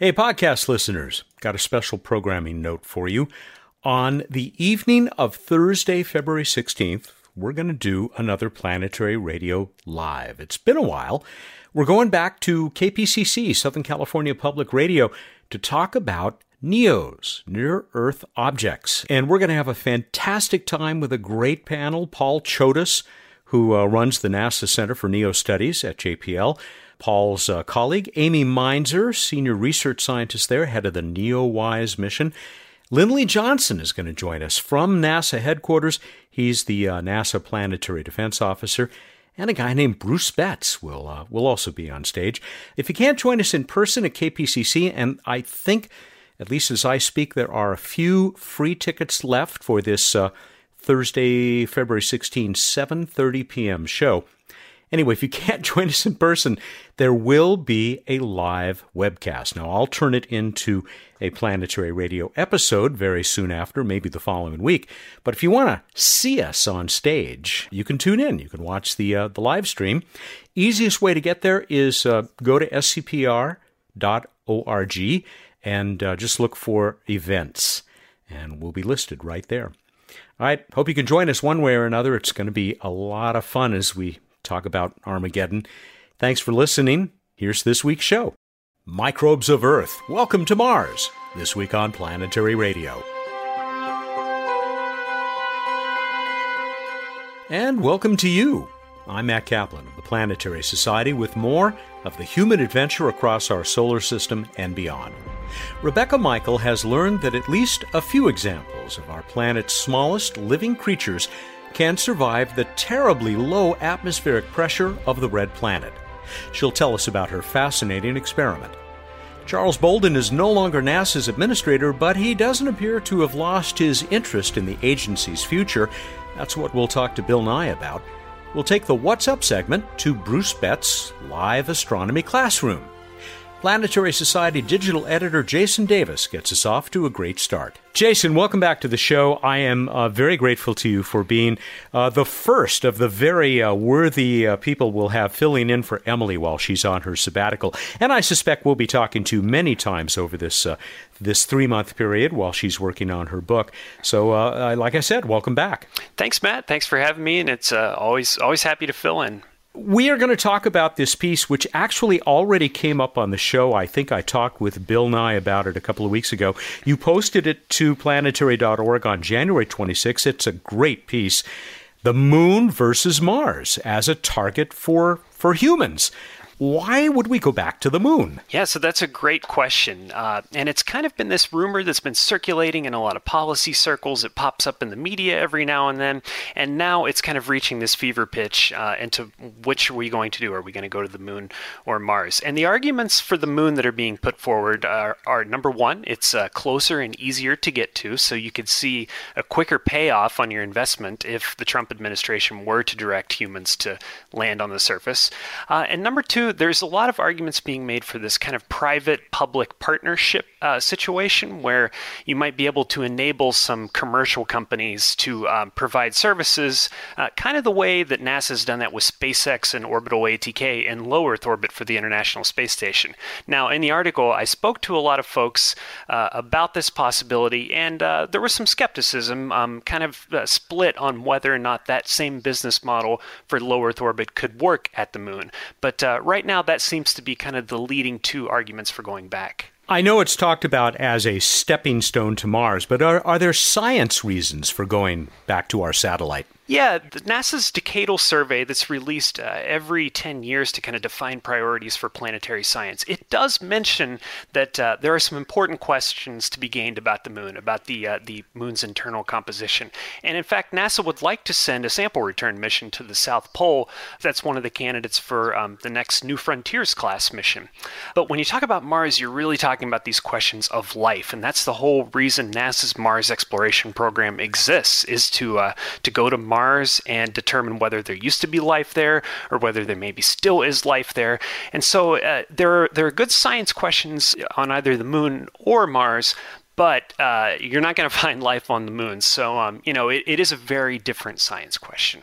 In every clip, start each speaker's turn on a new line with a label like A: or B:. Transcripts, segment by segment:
A: Hey, podcast listeners, got a special programming note for you. On the evening of Thursday, February 16th, we're going to do another Planetary Radio Live. It's been a while. We're going back to KPCC, Southern California Public Radio, to talk about NEOs, near Earth objects. And we're going to have a fantastic time with a great panel. Paul Chodas, who uh, runs the NASA Center for NEO Studies at JPL. Paul's uh, colleague, Amy Mainzer, senior research scientist there, head of the NEOWISE mission. Lindley Johnson is going to join us from NASA headquarters. He's the uh, NASA Planetary Defense Officer. And a guy named Bruce Betts will, uh, will also be on stage. If you can't join us in person at KPCC, and I think, at least as I speak, there are a few free tickets left for this uh, Thursday, February 16, 7.30 p.m. show. Anyway, if you can't join us in person, there will be a live webcast. Now, I'll turn it into a planetary radio episode very soon after, maybe the following week. But if you want to see us on stage, you can tune in. You can watch the uh, the live stream. Easiest way to get there is uh, go to scpr.org and uh, just look for events, and we'll be listed right there. All right, hope you can join us one way or another. It's going to be a lot of fun as we talk about Armageddon. Thanks for listening. Here's this week's show Microbes of Earth. Welcome to Mars, this week on Planetary Radio. And welcome to you. I'm Matt Kaplan of the Planetary Society with more of the human adventure across our solar system and beyond. Rebecca Mickol has learned that at least a few examples of our planet's smallest living creatures can survive the terribly low atmospheric pressure of the red planet. She'll tell us about her fascinating experiment. Charles Bolden is no longer NASA's administrator, but he doesn't appear to have lost his interest in the agency's future. That's what we'll talk to Bill Nye about. We'll take the What's Up segment to Bruce Betts' live astronomy classroom. Planetary Society digital editor Jason Davis gets us off to a great start. Jason, welcome back to the show. I am uh, very grateful to you for being uh, the first of the very uh, worthy uh, people we'll have filling in for Emily while she's on her sabbatical. And I suspect we'll be talking to many times over this uh, this three month period while she's working on her book. So, uh, like I said, welcome back.
B: Thanks, Matt. Thanks for having me, and it's always always happy to fill in.
A: We are going to talk about this piece, which actually already came up on the show. I think I talked with Bill Nye about it a couple of weeks ago. You posted it to planetary.org on January 26. It's a great piece. The moon versus Mars as a target for, for humans why would we go back to the moon?
B: Yeah, so that's a great question. Uh, and it's kind of been this rumor that's been circulating in a lot of policy circles. It pops up in the media every now and then. And now it's kind of reaching this fever pitch uh, into which are we going to do? Are we going to go to the moon or Mars? And the arguments for the moon that are being put forward are, are number one, it's uh, closer and easier to get to. So you could see a quicker payoff on your investment if the Trump administration were to direct humans to land on the surface. Uh, and number two, there's a lot of arguments being made for this kind of private public partnership uh, situation where you might be able to enable some commercial companies to um, provide services, uh, kind of the way that NASA's done that with SpaceX and Orbital ATK in low Earth orbit for the International Space Station. Now, in the article, I spoke to a lot of folks uh, about this possibility, and uh, there was some skepticism, um, kind of uh, split on whether or not that same business model for low Earth orbit could work at the moon. But uh, right now, that seems to be kind of the leading two arguments for going back.
A: I know it's talked about as a stepping stone to Mars, but are, are there science reasons for going back to our satellite?
B: Yeah, NASA's decadal survey that's released uh, every 10 years to kind of define priorities for planetary science. It does mention that uh, there are some important questions to be gained about the moon, about the uh, the moon's internal composition. And in fact, NASA would like to send a sample return mission to the South Pole. That's one of the candidates for um, the next New Frontiers class mission. But when you talk about Mars, you're really talking about these questions of life, and that's the whole reason NASA's Mars exploration program exists is to uh, to go to Mars Mars and determine whether there used to be life there or whether there maybe still is life there. And so uh, there, are, there are good science questions on either the moon or Mars, but uh, you're not going to find life on the moon. So, um, you know, it, it is a very different science question.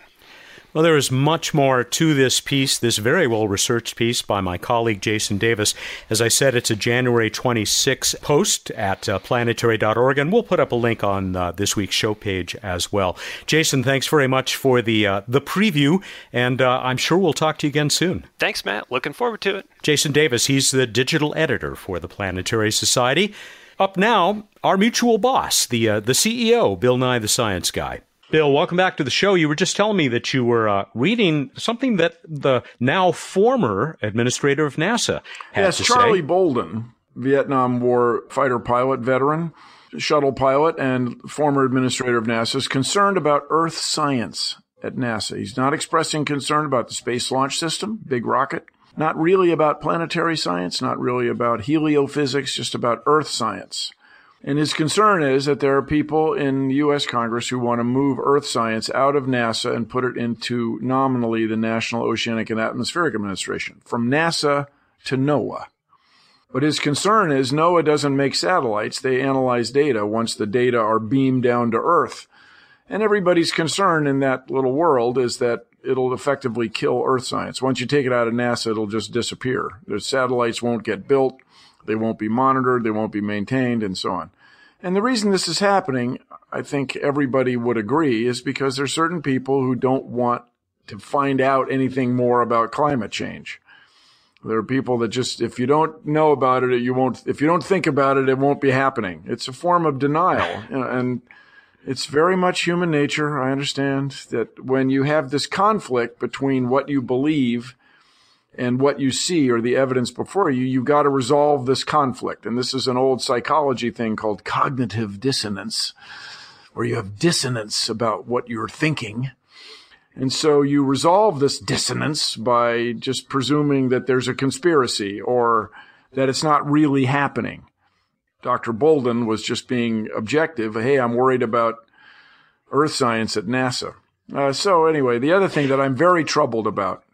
A: Well, there is much more to this piece, this very well researched piece by my colleague Jason Davis. As I said, it's a January 26 post at uh, planetary.org, and we'll put up a link on uh, this week's show page as well. Jason, thanks very much for the uh, the preview, and uh, I'm sure we'll talk to you again soon.
B: Thanks, Matt. Looking forward to it.
A: Jason Davis, he's the digital editor for the Planetary Society. Up now, our mutual boss, the uh, the CEO, Bill Nye the Science Guy. Bill, welcome back to the show. You were just telling me that you were uh, reading something that the now former administrator of NASA had
C: yes,
A: to
C: Charlie
A: say.
C: Bolden, Vietnam War fighter pilot veteran, shuttle pilot, and former administrator of NASA, is concerned about Earth science at NASA. He's not expressing concern about the Space Launch System, big rocket, not really about planetary science, not really about heliophysics, just about Earth science. And his concern is that there are people in U.S. Congress who want to move Earth science out of NASA and put it into nominally the National Oceanic and Atmospheric Administration, from NASA to NOAA. But his concern is NOAA doesn't make satellites. They analyze data once the data are beamed down to Earth. And everybody's concern in that little world is that it'll effectively kill Earth science. Once you take it out of NASA, it'll just disappear. The satellites won't get built. They won't be monitored. They won't be maintained and so on. And the reason this is happening, I think everybody would agree, is because there's certain people who don't want to find out anything more about climate change. There are people that just, if you don't know about it, you won't, if you don't think about it, it won't be happening. It's a form of denial. and it's very much human nature. I understand that when you have this conflict between what you believe and what you see or the evidence before you, you've got to resolve this conflict. And this is an old psychology thing called cognitive dissonance, where you have dissonance about what you're thinking. And so you resolve this dissonance by just presuming that there's a conspiracy or that it's not really happening. Dr. Bolden was just being objective. Hey, I'm worried about earth science at NASA. Uh, so anyway, the other thing that I'm very troubled about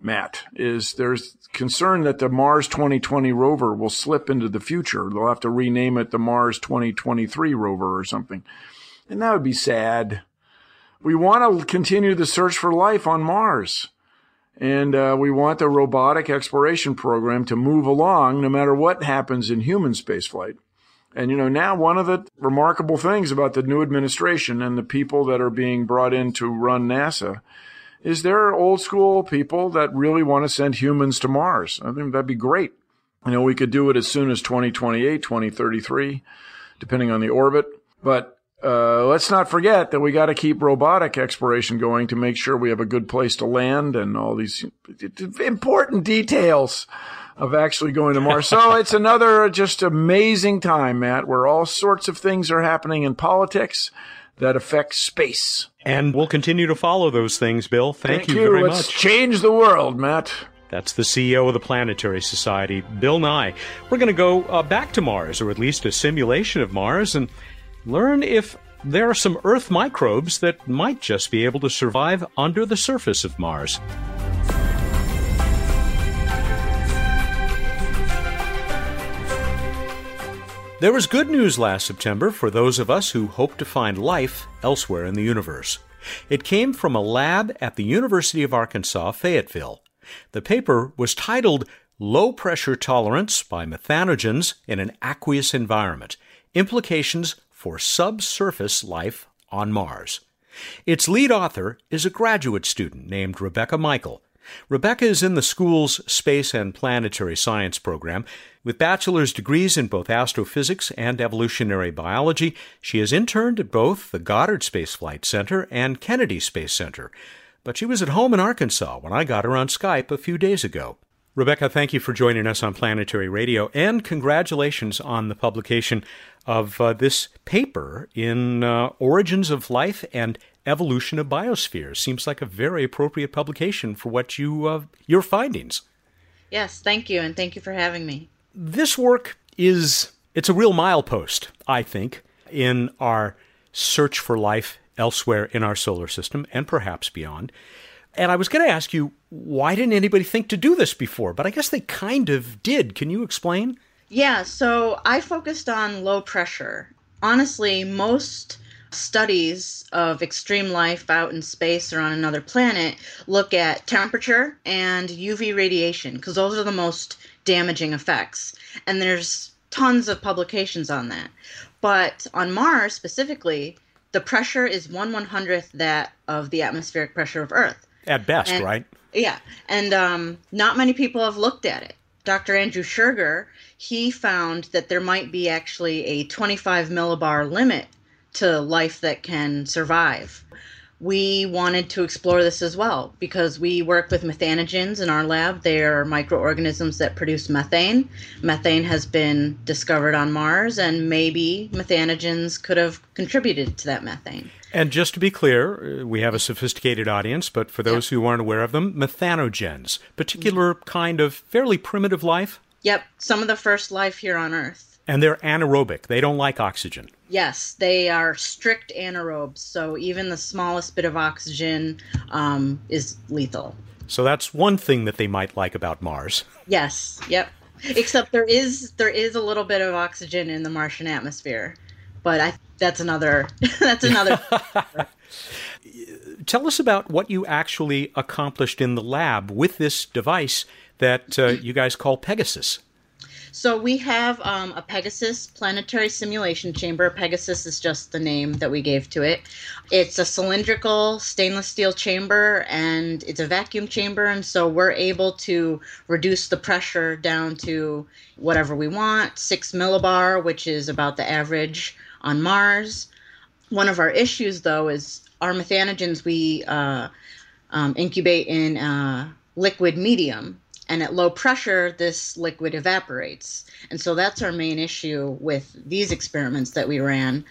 C: Matt, is there's concern that the Mars 2020 rover will slip into the future. They'll have to rename it the Mars 2023 rover or something. And that would be sad. We want to continue the search for life on Mars. And uh, we want the robotic exploration program to move along no matter what happens in human spaceflight. And, you know, now one of the remarkable things about the new administration and the people that are being brought in to run NASA is there old school people that really want to send humans to Mars. I think that'd be great. You know, we could do it as soon as 2028, 2033, depending on the orbit. But uh, let's not forget that we got to keep robotic exploration going to make sure we have a good place to land and all these important details of actually going to Mars. so it's another just amazing time, Matt, where all sorts of things are happening in politics that affect space.
A: And we'll continue to follow those things, Bill. Thank,
C: Thank
A: you,
C: you,
A: very
C: Let's
A: much.
C: change the world, Matt.
A: That's the CEO of the Planetary Society, Bill Nye. We're going to go uh, back to Mars, or at least a simulation of Mars, and learn if there are some Earth microbes that might just be able to survive under the surface of Mars. There was good news last September for those of us who hope to find life elsewhere in the universe. It came from a lab at the University of Arkansas, Fayetteville. The paper was titled Low Pressure Tolerance by Methanogens in an Aqueous Environment Implications for Subsurface Life on Mars. Its lead author is a graduate student named Rebecca Mickol. Rebecca is in the school's Space and Planetary Science program. With bachelor's degrees in both astrophysics and evolutionary biology, she has interned at both the Goddard Space Flight Center and Kennedy Space Center. But she was at home in Arkansas when I got her on Skype a few days ago. Rebecca, thank you for joining us on Planetary Radio, and congratulations on the publication of uh, this paper in uh, Origins of Life and Evolution of Biospheres. Seems like a very appropriate publication for what you uh, your findings.
D: Yes, thank you, and thank you for having me.
A: This work is it's a real milepost, I think, in our search for life elsewhere in our solar system and perhaps beyond. And I was going to ask you, why didn't anybody think to do this before? But I guess they kind of did. Can you explain?
D: Yeah, so I focused on low pressure. Honestly, most studies of extreme life out in space or on another planet look at temperature and UV radiation because those are the most damaging effects. And there's tons of publications on that. But on Mars specifically, the pressure is one one hundredth that of the atmospheric pressure of Earth.
A: At best,
D: And-
A: right?
D: Yeah, and um, not many people have looked at it. Dr. Andrew Schuerger, he found that there might be actually a 25 millibar limit to life that can survive. We wanted to explore this as well because we work with methanogens in our lab. They are microorganisms that produce methane. Methane has been discovered on Mars, and maybe methanogens could have contributed to that methane.
A: And just to be clear, uh, we have a sophisticated audience, but for those who aren't aware of them, methanogens, particular kind of fairly primitive life,
D: Yep, some of the first life here on Earth.
A: And they're anaerobic. They don't like oxygen.
D: Yes, they are strict anaerobes, so even the smallest bit of oxygen um, is lethal.
A: So that's one thing that they might like about Mars.
D: Yes, yep. Except there is there is a little bit of oxygen in the Martian atmosphere, but I that's another that's another.
A: Tell us about what you actually accomplished in the lab with this device that uh, you guys call Pegasus.
D: So we have um, a Pegasus planetary simulation chamber. Pegasus is just the name that we gave to it. It's a cylindrical stainless steel chamber, and it's a vacuum chamber, and so we're able to reduce the pressure down to whatever we want, six millibar, which is about the average on Mars. One of our issues, though, is our methanogens we uh, um, incubate in uh, liquid medium, and at low pressure, this liquid evaporates. And so that's our main issue with these experiments that we ran.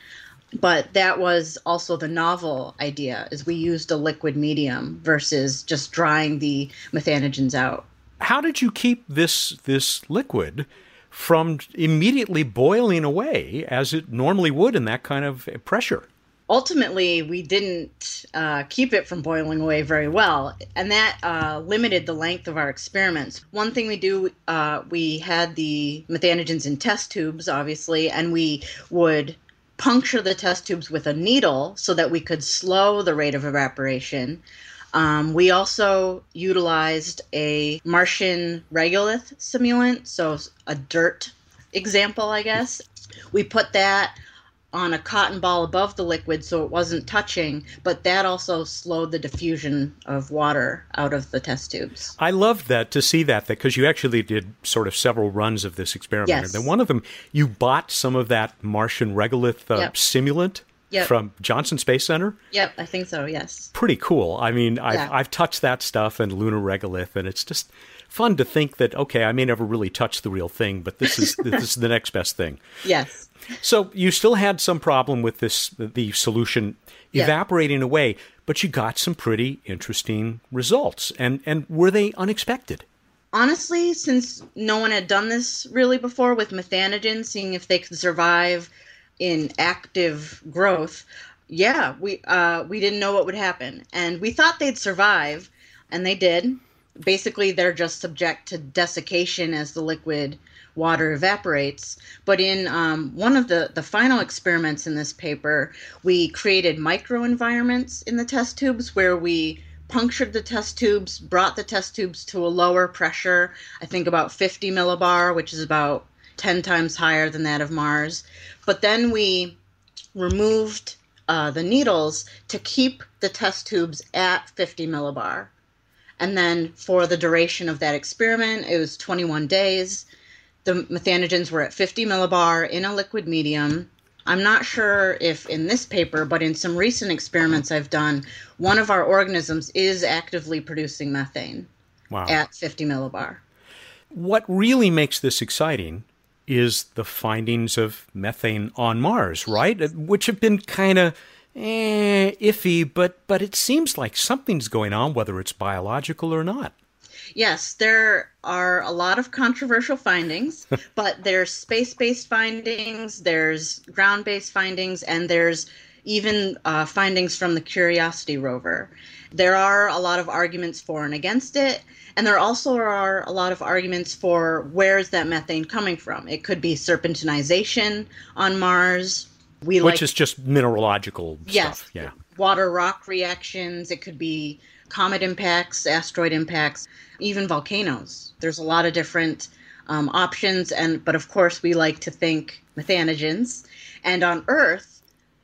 D: But that was also the novel idea: is we used a liquid medium versus just drying the methanogens out.
A: How did you keep this this liquid from immediately boiling away as it normally would in that kind of pressure?
D: Ultimately we didn't uh, keep it from boiling away very well and that uh, limited the length of our experiments. One thing we do uh, we had the methanogens in test tubes obviously and we would puncture the test tubes with a needle so that we could slow the rate of evaporation. Um, we also utilized a martian regolith simulant so a dirt example i guess. We put that on a cotton ball above the liquid so it wasn't touching, but that also slowed the diffusion of water out of the test tubes.
A: I loved that to see that because you actually did sort of several runs of this experiment.
D: Yes.
A: And then one of them, you bought some of that Martian regolith uh,
D: Yep.
A: simulant
D: Yep.
A: from Johnson Space Center.
D: Yep, I think so, yes.
A: Pretty cool. I mean, I've,
D: Yeah.
A: I've touched that stuff and lunar regolith, and it's just fun to think that okay, I may never really touch the real thing, but this is this is the next best thing.
D: Yes.
A: So you still had some problem with this the solution
D: Yeah.
A: evaporating away, but you got some pretty interesting results. And and were they unexpected?
D: Honestly, since no one had done this really before with methanogens, seeing if they could survive in active growth, yeah, we uh, we didn't know what would happen, and we thought they'd survive, and they did. Basically, they're just subject to desiccation as the liquid water evaporates. But in um, one of the, the final experiments in this paper, we created microenvironments in the test tubes where we punctured the test tubes, brought the test tubes to a lower pressure, I think about 50 millibar, which is about 10 times higher than that of Mars. But then we removed uh, the needles to keep the test tubes at 50 millibar. And then for the duration of that experiment, it was 21 days. The methanogens were at 50 millibar in a liquid medium. I'm not sure if in this paper, but in some recent experiments I've done, one of our organisms is actively producing methane
A: Wow.
D: at 50 millibar.
A: What really makes this exciting is the findings of methane on Mars, right? Uh, Which have been kind of eh, iffy, but but it seems like something's going on, whether it's biological or not.
D: Yes, there are a lot of controversial findings, but there's space based findings, there's ground based findings, and there's even uh, findings from the Curiosity rover. There are a lot of arguments for and against it, and there also are a lot of arguments for where is that methane coming from. It could be serpentinization on Mars, We
A: Which
D: like
A: is just mineralogical
D: yes,
A: stuff. Yeah.
D: water rock reactions. It could be comet impacts, asteroid impacts, even volcanoes. There's a lot of different um, options, and but of course we like to think methanogens. And on Earth,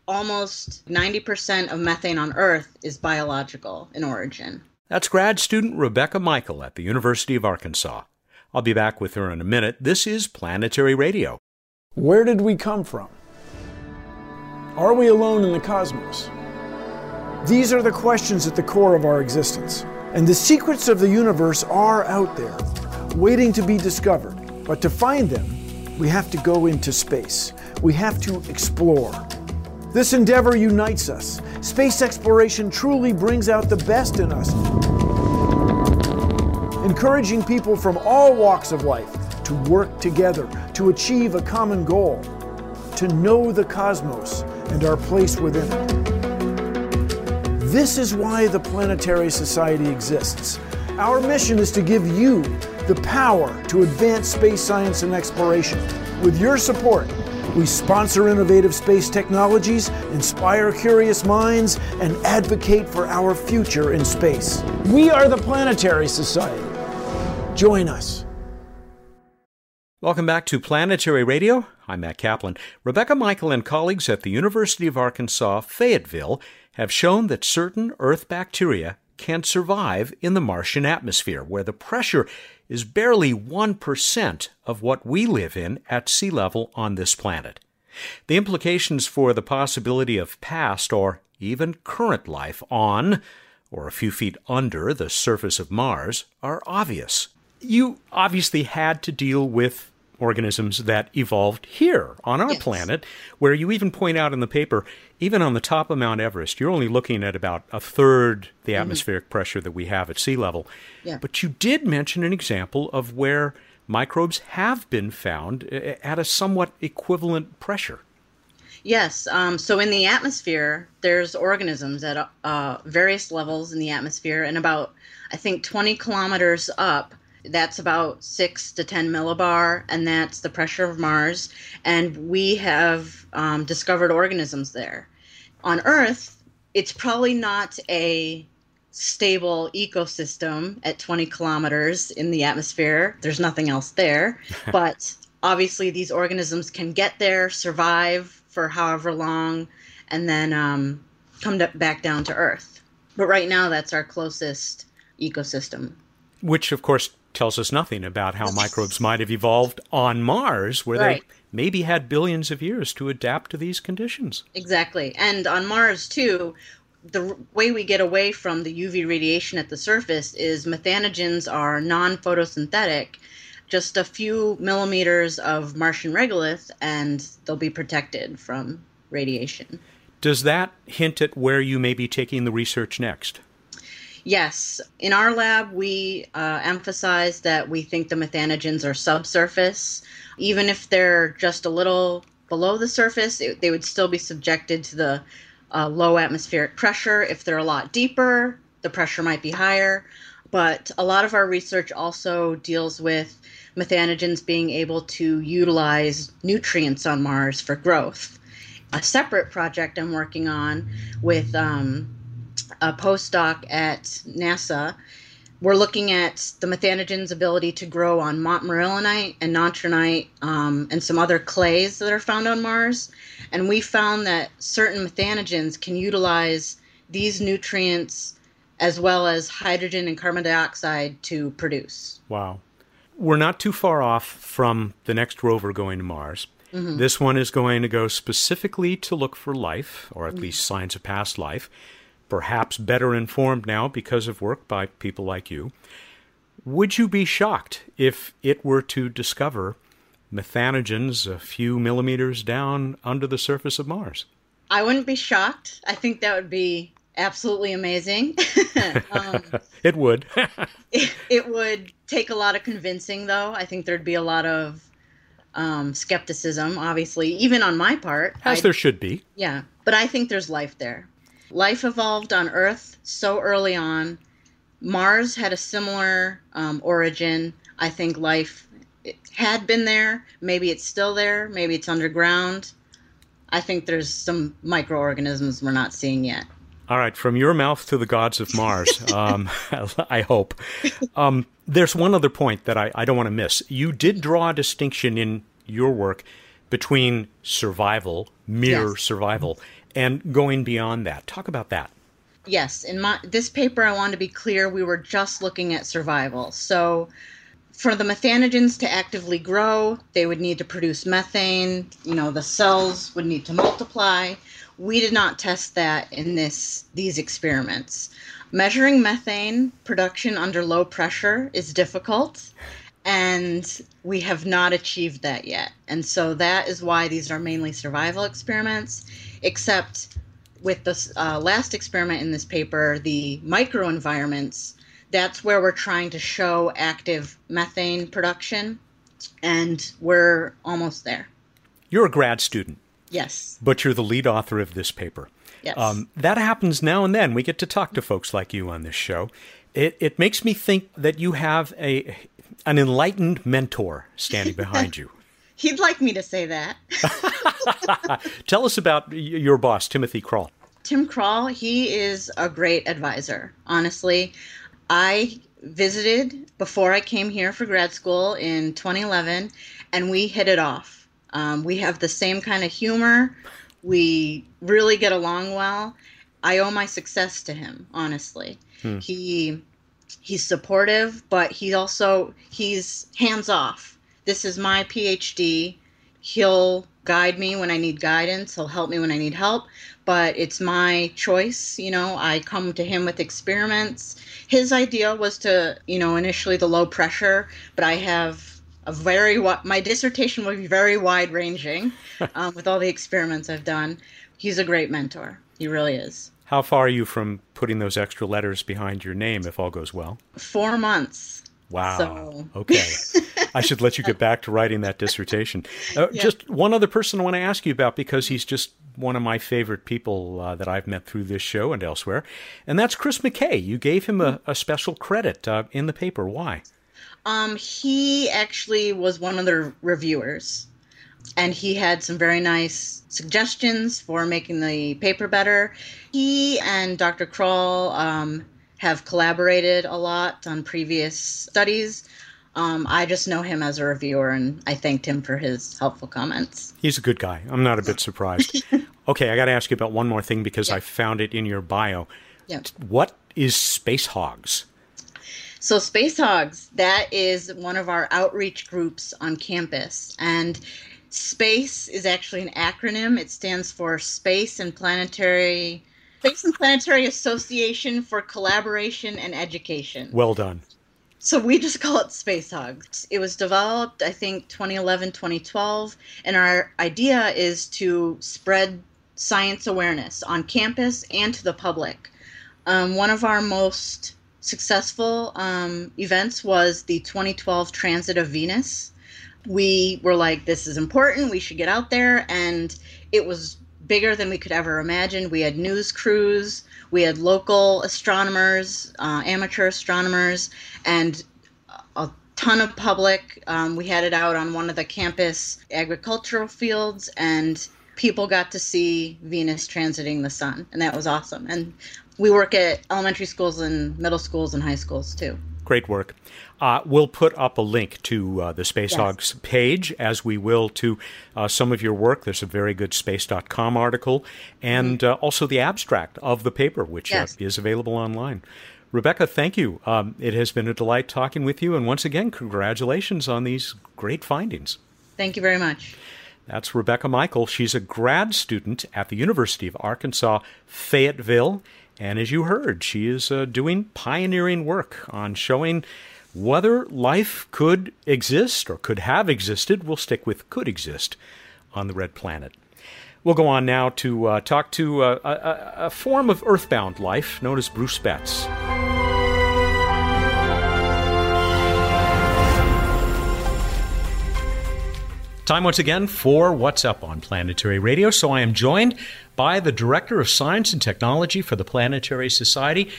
D: almost 90% of methane on Earth is biological in origin.
A: That's grad student Rebecca Mickol at the University of Arkansas. I'll be back with her in a minute. This is Planetary Radio.
E: Where did we come from? Are we alone in the cosmos? These are the questions at the core of our existence. And the secrets of the universe are out there, waiting to be discovered. But to find them, we have to go into space. We have to explore. This endeavor unites us. Space exploration truly brings out the best in us, encouraging people from all walks of life to work together to achieve a common goal, to know the cosmos and our place within it. This is why the Planetary Society exists. Our mission is to give you the power to advance space science and exploration. With your support, we sponsor innovative space technologies, inspire curious minds, and advocate for our future in space. We are the Planetary Society. Join us.
A: Welcome back to Planetary Radio. I'm Matt Kaplan. Rebecca Mickol and colleagues at the University of Arkansas, Fayetteville, have shown that certain Earth bacteria can survive in the Martian atmosphere, where the pressure is barely 1% of what we live in at sea level on this planet. The implications for the possibility of past or even current life on, or a few feet under, the surface of Mars are obvious. You obviously had to deal with organisms that evolved here on our
D: Yes.
A: planet, where you even point out in the paper, even on the top of Mount Everest, you're only looking at about a third the atmospheric pressure that we have at sea level.
D: Yeah.
A: But you did mention an example of where microbes have been found uh, at a somewhat equivalent pressure.
D: Yes. Um, so in the atmosphere, there's organisms at uh, various levels in the atmosphere, and about I think 20 kilometers up, that's about six to 10 millibar, and that's the pressure of Mars. And we have um, discovered organisms there. On Earth, it's probably not a stable ecosystem at 20 kilometers in the atmosphere. There's nothing else there. but obviously, these organisms can get there, survive for however long, and then um, come to, back down to Earth. But right now, that's our closest ecosystem.
A: Which, of course, tells us nothing about how microbes might have evolved on Mars, where
D: Right.
A: they maybe had billions of years to adapt to these conditions.
D: Exactly. And on Mars, too, the way we get away from the UV radiation at the surface is methanogens are non photosynthetic, just a few millimeters of Martian regolith, and they'll be protected from radiation.
A: Does that hint at where you may be taking the research next?
D: Yes, in our lab, we uh, emphasize that we think the methanogens are subsurface. Even if they're just a little below the surface, it, they would still be subjected to the uh, low atmospheric pressure. If they're a lot deeper, the pressure might be higher. But a lot of our research also deals with methanogens being able to utilize nutrients on Mars for growth. A separate project I'm working on with um, a postdoc at NASA. We're looking at the methanogen's ability to grow on montmorillonite and nontronite um, and some other clays that are found on Mars. And we found that certain methanogens can utilize these nutrients as well as hydrogen and carbon dioxide to produce.
A: Wow. We're not too far off from the next rover going to Mars. This one is going to go specifically to look for life, or at least signs of past life, perhaps better informed now because of work by people like you. Would you be shocked if it were to discover methanogens a few millimeters down under the surface of Mars?
D: I wouldn't be shocked. I think that would be absolutely amazing. um,
A: It would.
D: it, it would take a lot of convincing, though. I think there'd be a lot of um, skepticism, obviously, even on my part.
A: As
D: I-
A: there should be.
D: Yeah, but I think there's life there. Life evolved on Earth so early on. Mars had a similar um, origin. I think life had been there. Maybe it's still there. Maybe it's underground. I think there's some microorganisms we're not seeing yet.
A: All right, from your mouth to the gods of Mars, um, I hope. Um, there's one other point that I, I don't want to miss. You did draw a distinction in your work between survival, mere yes. survival, and going beyond that. Talk about that.
D: Yes, in my this paper, I want to be clear. We were just looking at survival. So, for the methanogens to actively grow, they would need to produce methane. You know, the cells would need to multiply. We did not test that in this these experiments. Measuring methane production under low pressure is difficult, and we have not achieved that yet. And so that is why these are mainly survival experiments, except with the uh, last experiment in this paper, the microenvironments, that's where we're trying to show active methane production, and we're almost there.
A: You're a grad student.
D: Yes.
A: But you're the lead author of this paper.
D: Yes. Um,
A: that happens now and then. We get to talk to folks like you on this show. It, it makes me think that you have a an enlightened mentor standing behind you.
D: He'd like me to say that.
A: Tell us about your boss, Timothy Kral.
D: Tim Kral, he is a great advisor, honestly. I visited before I came here for grad school in 2011, and we hit it off. Um, we have the same kind of humor. We really get along well. I owe my success to him, honestly. Hmm. He he's supportive, but he also he's hands off. This is my PhD. He'll guide me when I need guidance. He'll help me when I need help, but it's my choice. You know, I come to him with experiments. His idea was to, you know, initially the low pressure, but I have a very my dissertation will be very wide ranging um, with all the experiments I've done. He's a great mentor. He really is.
A: How far are you from putting those extra letters behind your name if all goes well?
D: Four months.
A: Wow. So. Okay. I should let you get back to writing that dissertation. Uh, yeah. Just one other person I want to ask you about because he's just one of my favorite people uh, that I've met through this show and elsewhere, and that's Chris McKay. You gave him a, a special credit uh, in the paper. Why?
D: Um, he actually was one of the reviewers and he had some very nice suggestions for making the paper better. He and Dr. Kral um, have collaborated a lot on previous studies. Um, I just know him as a reviewer, and I thanked him for his helpful comments.
A: He's a good guy. I'm not a bit surprised. okay, I got to ask you about one more thing because yeah. I found it in your bio.
D: Yeah.
A: What is Space Hogs?
D: So, Space Hogs, that is one of our outreach groups on campus. And SPACE is actually an acronym. It stands for Space and Planetary Space and Planetary Association for Collaboration and Education.
A: Well done.
D: So we just call it Space Hogs. It was developed, I think, 2011, 2012, and our idea is to spread science awareness on campus and to the public. Um, one of our most successful um, events was the 2012 Transit of Venus we were like, this is important. We should get out there. And it was bigger than we could ever imagine. We had news crews, we had local astronomers, uh, amateur astronomers, and a ton of public. Um, we had it out on one of the campus agricultural fields, and people got to see Venus transiting the sun, and that was awesome. And we work at elementary schools and middle schools and high schools too.
A: Great work. Uh, we'll put up a link to uh, the Space yes. Hogs page, as we will to uh, some of your work. There's a very good space.com article, and mm-hmm. Uh, also the abstract of the paper, which uh, yes. is available online. Rebecca, thank you. Um, it has been a delight talking with you, and once again, congratulations on these great findings.
D: Thank you very much.
A: That's Rebecca Mickol. She's a grad student at the University of Arkansas, Fayetteville. And as you heard, she is uh, doing pioneering work on showing whether life could exist or could have existed. We'll stick with could exist on the red planet. We'll go on now to uh, talk to uh, a, a, form of earthbound life known as Bruce Betts. Time once again for What's Up on Planetary Radio. So I am joined by the Director of Science and Technology for the Planetary Society,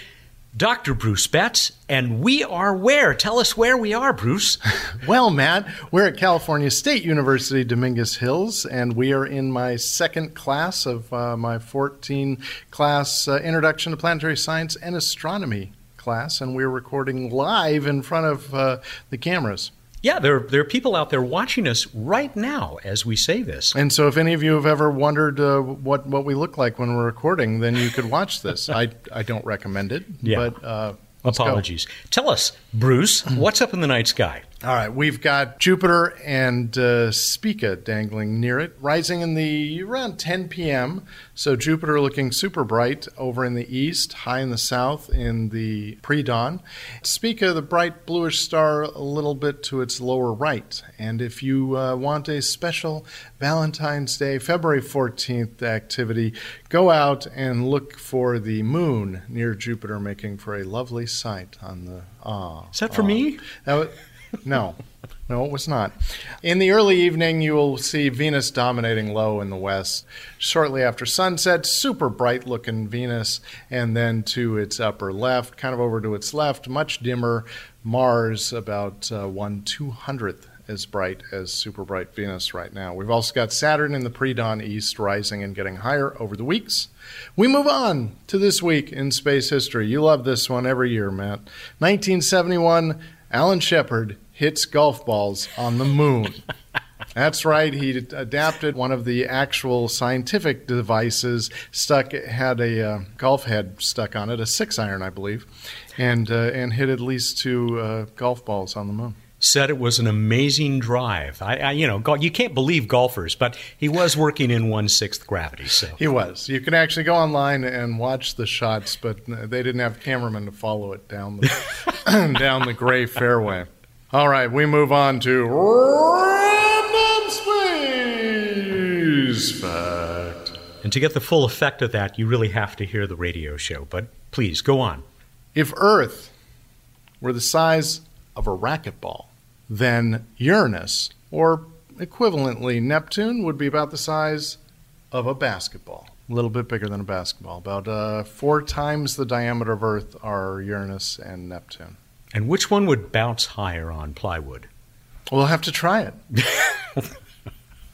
A: Dr. Bruce Betts, and we are where? Tell us where we are, Bruce.
F: well, Matt, we're at California State University, Dominguez Hills, and we are in my second class of uh, my 14 class uh, Introduction to Planetary Science and Astronomy class, and we're recording live in front of uh, the cameras.
A: Yeah, there, there are people out there watching us right now as we say this.
F: And so, if any of you have ever wondered uh, what, what we look like when we're recording, then you could watch this. I, I don't recommend it,
A: yeah.
F: but uh,
A: apologies. Go. Tell us, Bruce, what's up in the night sky?
F: All right, we've got Jupiter and uh, Spica dangling near it, rising in the around 10 p.m. So Jupiter looking super bright over in the east, high in the south in the pre-dawn. Spica, the bright bluish star, a little bit to its lower right. And if you uh, want a special Valentine's Day, February 14th activity, go out and look for the moon near Jupiter, making for a lovely sight on the. Ah,
A: Is that for me?
F: That was, no. No, it was not. In the early evening, you will see Venus dominating low in the west. Shortly after sunset, super bright looking Venus, and then to its upper left, kind of over to its left, much dimmer, Mars about uh, 1 200th as bright as super bright Venus right now. We've also got Saturn in the pre dawn east, rising and getting higher over the weeks. We move on to this week in space history. You love this one every year, Matt. 1971, Alan Shepard hits golf balls on the moon. That's right. He adapted one of the actual scientific devices. Stuck had a uh, golf head stuck on it, a six iron, I believe, and uh, and hit at least two uh, golf balls on the moon.
A: Said it was an amazing drive. I, I, you know, you can't believe golfers, but he was working in one sixth gravity. So
F: he was. You can actually go online and watch the shots, but they didn't have cameramen to follow it down the down the gray fairway. All right, we move on to random space fact.
A: And to get the full effect of that, you really have to hear the radio show. But please go on.
F: If Earth were the size of a racquetball, then Uranus, or equivalently Neptune, would be about the size of a basketball. A little bit bigger than a basketball. About uh, four times the diameter of Earth are Uranus and Neptune.
A: And which one would bounce higher on plywood?
F: We'll have to try it.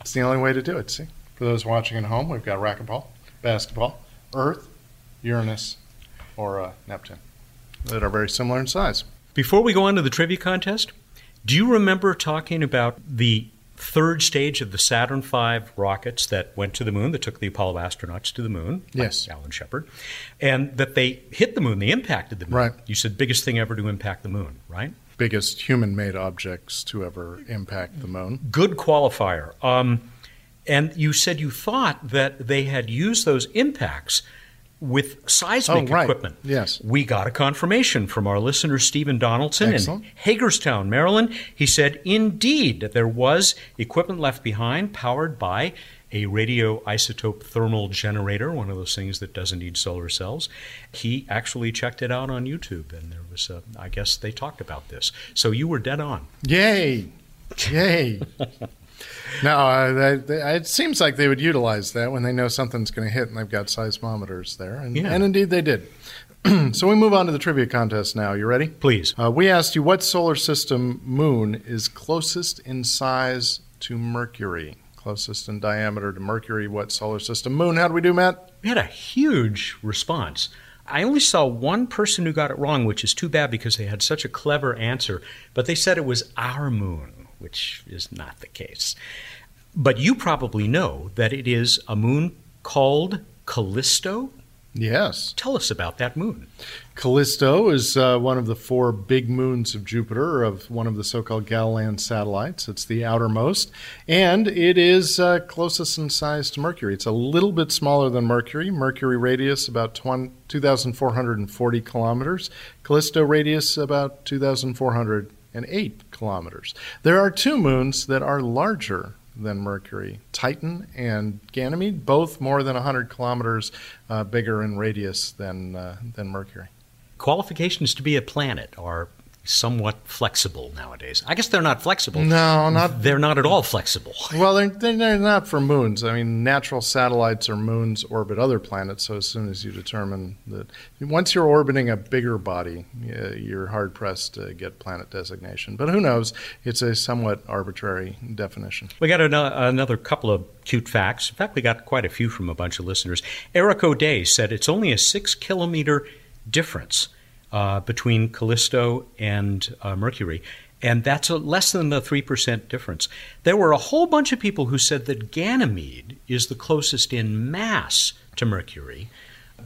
F: it's the only way to do it. See, for those watching at home, we've got racquetball, basketball, Earth, Uranus, or uh, Neptune that are very similar in size.
A: Before we go on to the trivia contest, do you remember talking about the third stage of the Saturn V rockets that went to the moon, that took the Apollo astronauts to the moon.
F: Yes.
A: Alan Shepard. And that they hit the moon, they impacted the moon.
F: Right.
A: You said biggest thing ever to impact the moon, right?
F: Biggest human made objects to ever impact the moon.
A: Good qualifier. Um, and you said you thought that they had used those impacts with seismic
F: oh, right.
A: equipment.
F: Yes.
A: We got a confirmation from our listener, Stephen Donaldson
F: Excellent.
A: in Hagerstown, Maryland. He said, indeed, that there was equipment left behind powered by a radioisotope thermal generator, one of those things that doesn't need solar cells. He actually checked it out on YouTube, and there was, a, I guess they talked about this. So you were dead on.
F: Yay! Yay! No, uh, it seems like they would utilize that when they know something's going to hit and they've got seismometers there. And,
A: Yeah.
F: and indeed they did. so we move on to the trivia contest now. You ready?
A: Please.
F: Uh, we asked you what solar system moon is closest in size to Mercury? Closest in diameter to Mercury. What solar system moon? How do we do, Matt?
A: We had a huge response. I only saw one person who got it wrong, which is too bad because they had such a clever answer, but they said it was our moon, which is not the case. But you probably know that it is a moon called Callisto.
F: Yes.
A: Tell us about that moon.
F: Callisto is uh, one of the four big moons of Jupiter, of one of the so called Galilean satellites. It's the outermost, and it is uh, closest in size to Mercury. It's a little bit smaller than Mercury. Mercury radius about 20, 2,440 kilometers, Callisto radius about 2,408 kilometers. There are two moons that are larger than Mercury. Titan and Ganymede, both more than 100 kilometers uh, bigger in radius than, uh, than Mercury.
A: Qualifications to be a planet are somewhat flexible nowadays. I guess they're not flexible.
F: No, not.
A: They're not at all flexible.
F: Well, they're, they're not for moons. I mean, natural satellites or moons orbit other planets. So as soon as you determine that, once you're orbiting a bigger body, you're hard pressed to get planet designation. But who knows? It's a somewhat arbitrary definition.
A: We got an, another couple of cute facts. In fact, we got quite a few from a bunch of listeners. Eric O'Day said it's only a six kilometer difference uh, between Callisto and uh, Mercury. And that's a, less than the 3% difference. There were a whole bunch of people who said that Ganymede is the closest in mass to Mercury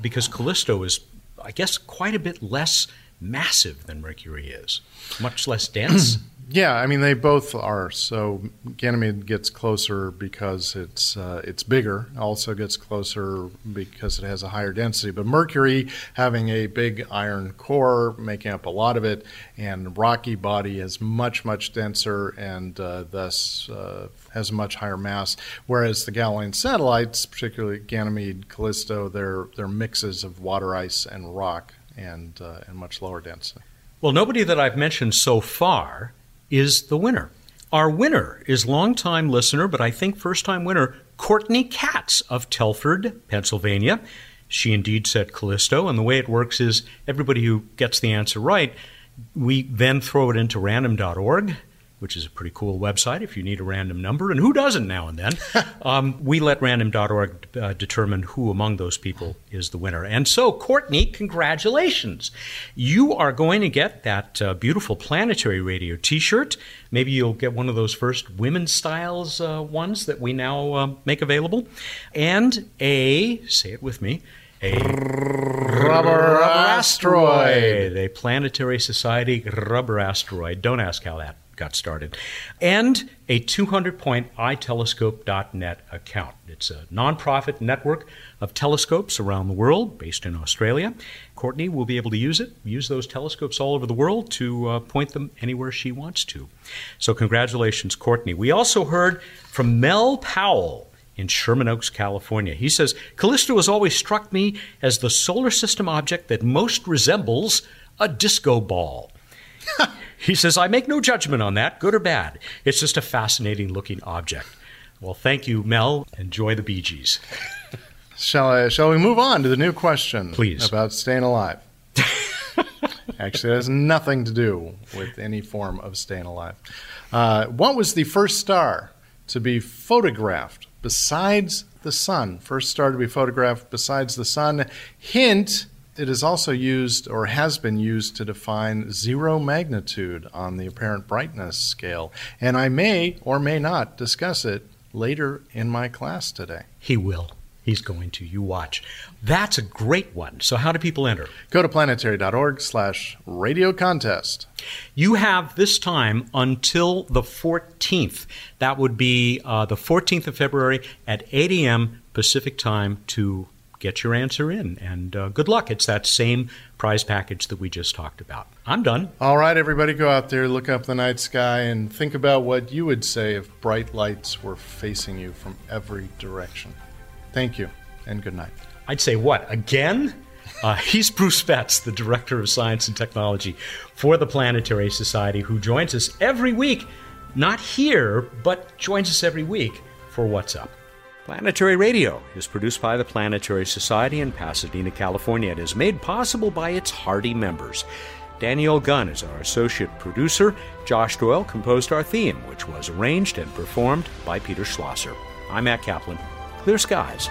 A: because Callisto is, I guess, quite a bit less massive than Mercury is, much less dense.
F: Yeah, I mean they both are. So Ganymede gets closer because it's uh, it's bigger. Also gets closer because it has a higher density. But Mercury, having a big iron core making up a lot of it, and rocky body is much much denser and uh, thus uh, has a much higher mass. Whereas the Galilean satellites, particularly Ganymede, Callisto, they're they're mixes of water ice and rock and uh, and much lower density.
A: Well, nobody that I've mentioned so far is the winner. Our winner is longtime listener, but I think first time winner, Courtney Katz of Telford, Pennsylvania. She indeed said Callisto, and the way it works is everybody who gets the answer right, we then throw it into random.org which is a pretty cool website if you need a random number, and who doesn't now and then? um, we let random.org uh, determine who among those people is the winner. And so, Courtney, congratulations. You are going to get that uh, beautiful planetary radio t shirt. Maybe you'll get one of those first women's styles uh, ones that we now uh, make available. And a, say it with me, a
F: rubber asteroid.
A: A planetary society rubber asteroid. Don't ask how that got started, and a 200 point itelescope.net account. It's a nonprofit network of telescopes around the world based in Australia. Courtney will be able to use it, use those telescopes all over the world to uh, point them anywhere she wants to. So, congratulations, Courtney. We also heard from Mel Powell in Sherman Oaks, California. He says, Callisto has always struck me as the solar system object that most resembles a disco ball. He says, I make no judgment on that, good or bad. It's just a fascinating looking object. Well, thank you, Mel. Enjoy the Bee Gees.
F: shall, I, shall we move on to the new question?
A: Please.
F: About staying alive. Actually, it has nothing to do with any form of staying alive. Uh, what was the first star to be photographed besides the sun? First star to be photographed besides the sun. Hint it is also used or has been used to define zero magnitude on the apparent brightness scale, and I may or may not discuss it later in my class today.
A: He will. He's going to. You watch. That's a great one. So how do people enter?
F: Go to planetary.org slash radio contest.
A: You have this time until the 14th. That would be uh, the 14th of February at 8 a.m. Pacific time to get your answer in. And uh, good luck. It's that same prize package that we just talked about. I'm done.
F: All right, everybody, go out there, look up the night sky, and think about what you would say if bright lights were facing you from every direction. Thank you, and good night.
A: I'd say what? Again? Uh, he's Bruce Betts, the Director of Science and Technology for the Planetary Society, who joins us every week, not here, but joins us every week for What's Up. Planetary Radio is produced by the Planetary Society in Pasadena, California. It is made possible by its hardy members. Danielle Gunn is our associate producer. Josh Doyle composed our theme, which was arranged and performed by Peter Schlosser. I'm Mat Kaplan. Clear skies.